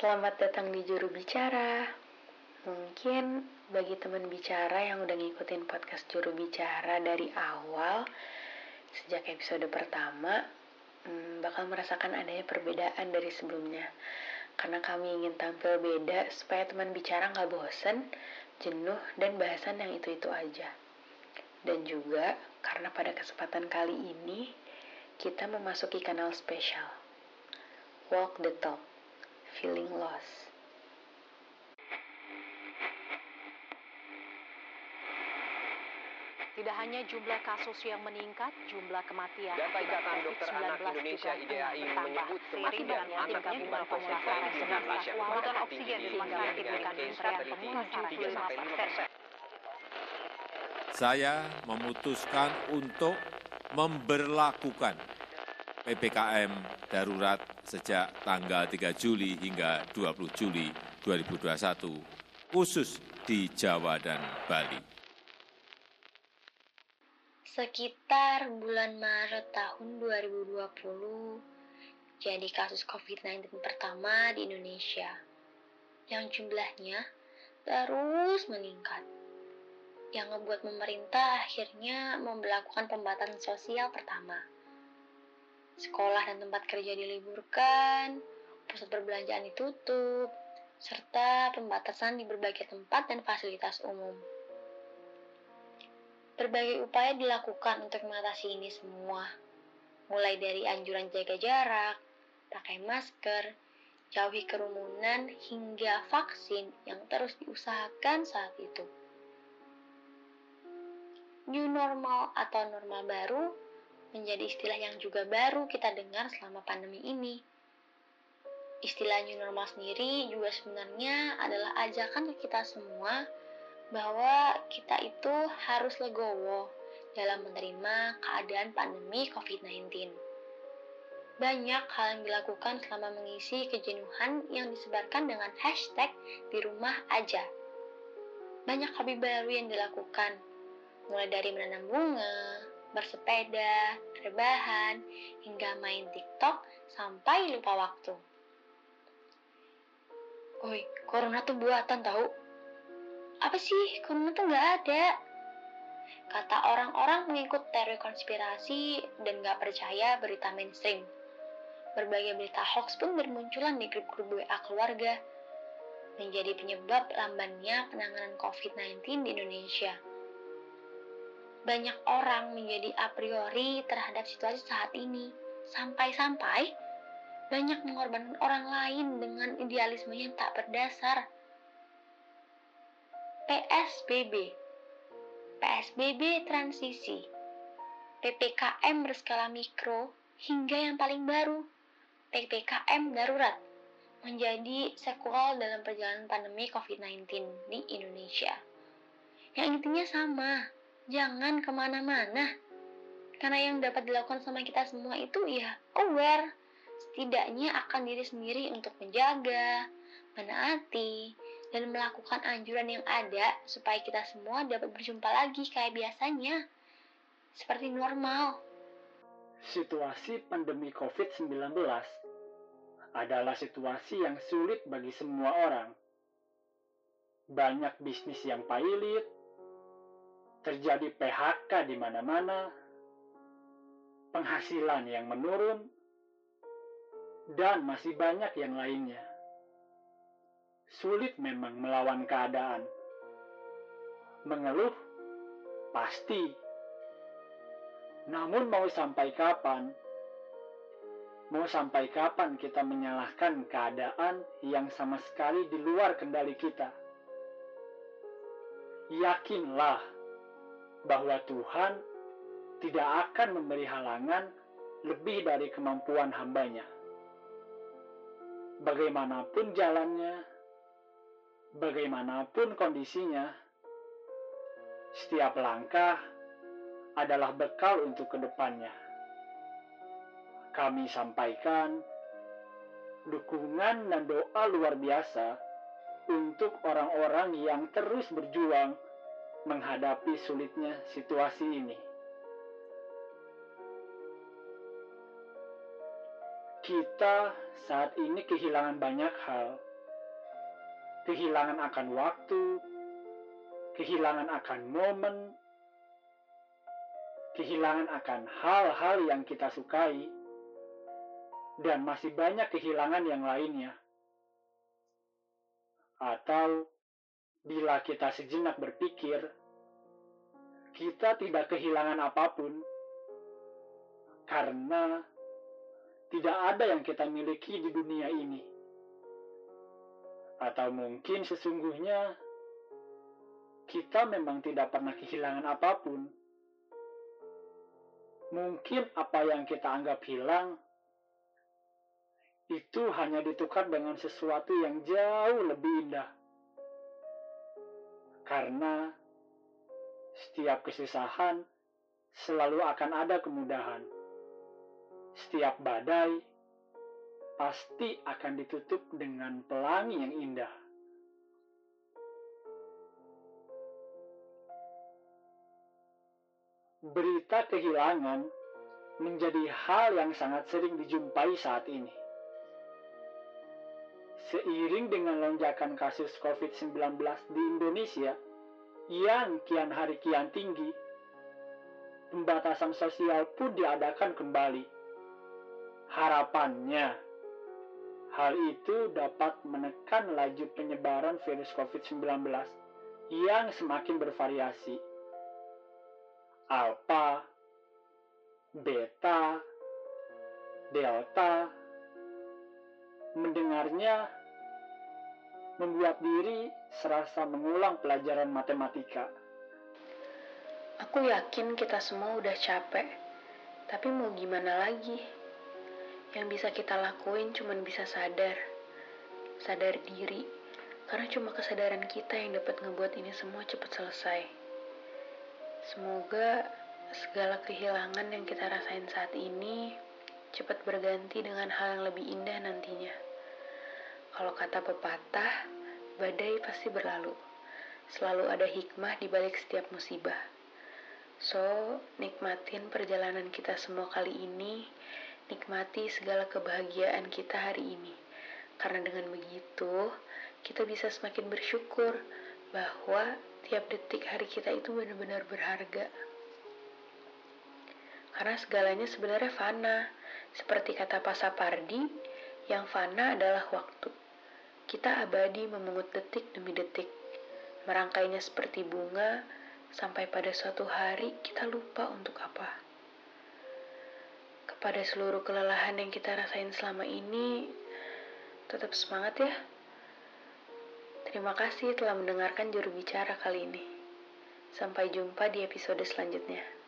Selamat datang di Juru Bicara. Mungkin bagi teman bicara yang udah ngikutin podcast Juru Bicara dari awal, sejak episode pertama, hmm, bakal merasakan adanya perbedaan dari sebelumnya. Karena kami ingin tampil beda supaya teman bicara nggak bosen, jenuh, dan bahasan yang itu-itu aja. Dan juga karena pada kesempatan kali ini, kita memasuki kanal spesial. Walk the talk, feeling lost. Tidak hanya jumlah kasus yang meningkat, jumlah kematian Data Ikatan Dokter Anak COVID-19 Indonesia IDAI menyebut Seiring kematian dengan angka jumlah pemulasaran COVID-19 jenazah, Indonesia kebutuhan oksigen di rumah dunia sakit dengan dengan case antrean fatality pemulasaran 3 sampai 5 persen. saya memutuskan untuk memberlakukan PPKM darurat sejak tanggal 3 Juli hingga 20 Juli 2021 khusus di Jawa dan Bali. Sekitar bulan Maret tahun 2020, jadi kasus COVID-19 pertama di Indonesia, yang jumlahnya terus meningkat. Yang membuat pemerintah akhirnya memperlakukan pembatasan sosial pertama. Sekolah dan tempat kerja diliburkan, pusat perbelanjaan ditutup, serta pembatasan di berbagai tempat dan fasilitas umum. Berbagai upaya dilakukan untuk mengatasi ini semua, mulai dari anjuran jaga jarak, pakai masker, jauhi kerumunan, hingga vaksin yang terus diusahakan saat itu. New normal atau normal baru menjadi istilah yang juga baru kita dengar selama pandemi ini. Istilah new normal sendiri juga sebenarnya adalah ajakan ke kita semua bahwa kita itu harus legowo dalam menerima keadaan pandemi COVID-19. Banyak hal yang dilakukan selama mengisi kejenuhan yang disebarkan dengan hashtag di rumah aja. Banyak hobi baru yang dilakukan, mulai dari menanam bunga, bersepeda, rebahan, hingga main TikTok sampai lupa waktu. Woi, corona tuh buatan tahu apa sih? Corona tuh nggak ada. Kata orang-orang mengikut teori konspirasi dan nggak percaya berita mainstream. Berbagai berita hoax pun bermunculan di grup-grup WA keluarga menjadi penyebab lambannya penanganan COVID-19 di Indonesia banyak orang menjadi a priori terhadap situasi saat ini. Sampai-sampai banyak mengorbankan orang lain dengan idealisme yang tak berdasar. PSBB, PSBB transisi, PPKM berskala mikro, hingga yang paling baru, PPKM darurat, menjadi sekual dalam perjalanan pandemi COVID-19 di Indonesia. Yang intinya sama, jangan ke mana-mana. Karena yang dapat dilakukan sama kita semua itu ya aware, setidaknya akan diri sendiri untuk menjaga, menaati, dan melakukan anjuran yang ada supaya kita semua dapat berjumpa lagi kayak biasanya. Seperti normal. Situasi pandemi COVID-19 adalah situasi yang sulit bagi semua orang. Banyak bisnis yang pailit, terjadi PHK di mana-mana, penghasilan yang menurun, dan masih banyak yang lainnya sulit memang melawan keadaan. Mengeluh pasti. Namun mau sampai kapan? Mau sampai kapan kita menyalahkan keadaan yang sama sekali di luar kendali kita? Yakinlah bahwa Tuhan tidak akan memberi halangan lebih dari kemampuan hambanya. Bagaimanapun jalannya, bagaimanapun kondisinya, setiap langkah adalah bekal untuk ke depannya. Kami sampaikan dukungan dan doa luar biasa untuk orang-orang yang terus berjuang menghadapi sulitnya situasi ini. Kita saat ini kehilangan banyak hal kehilangan akan waktu, kehilangan akan momen, kehilangan akan hal-hal yang kita sukai, dan masih banyak kehilangan yang lainnya. Atau bila kita sejenak berpikir, kita tidak kehilangan apa pun karena tidak ada yang kita miliki di dunia ini. Atau mungkin sesungguhnya kita memang tidak pernah kehilangan apa pun. Mungkin apa yang kita anggap hilang itu hanya ditukar dengan sesuatu yang jauh lebih indah. Karena setiap kesusahan selalu akan ada kemudahan. Setiap badai pasti akan ditutup dengan pelangi yang indah. Berita kehilangan menjadi hal yang sangat sering dijumpai saat ini. Seiring dengan lonjakan kasus COVID-19 di Indonesia yang kian hari kian tinggi, pembatasan sosial pun diadakan kembali. Harapannya, hal itu dapat menekan laju penyebaran virus COVID-19 yang semakin bervariasi. Alpha, Beta, Delta, mendengarnya membuat diri serasa mengulang pelajaran matematika. Aku yakin kita semua udah capek, tapi mau gimana lagi? Yang bisa kita lakuin cuma bisa sadar, sadar diri, karena cuma kesadaran kita yang dapat ngebuat ini semua cepat selesai. Semoga segala kehilangan yang kita rasain saat ini cepat berganti dengan hal yang lebih indah nantinya. Kalau kata pepatah, badai pasti berlalu. Selalu ada hikmah di balik setiap musibah. So, nikmatin perjalanan kita semua kali ini, nikmati segala kebahagiaan kita hari ini. Karena dengan begitu, kita bisa semakin bersyukur bahwa tiap detik hari kita itu benar-benar berharga. Karena segalanya sebenarnya fana. Seperti kata Pasapardi, yang fana adalah waktu. Kita abadi memungut detik demi detik, merangkainya seperti bunga, sampai pada suatu hari kita lupa untuk apa. Kepada seluruh kelelahan yang kita rasain selama ini, tetap semangat ya. Terima kasih telah mendengarkan juru bicara kali ini. Sampai jumpa di episode selanjutnya.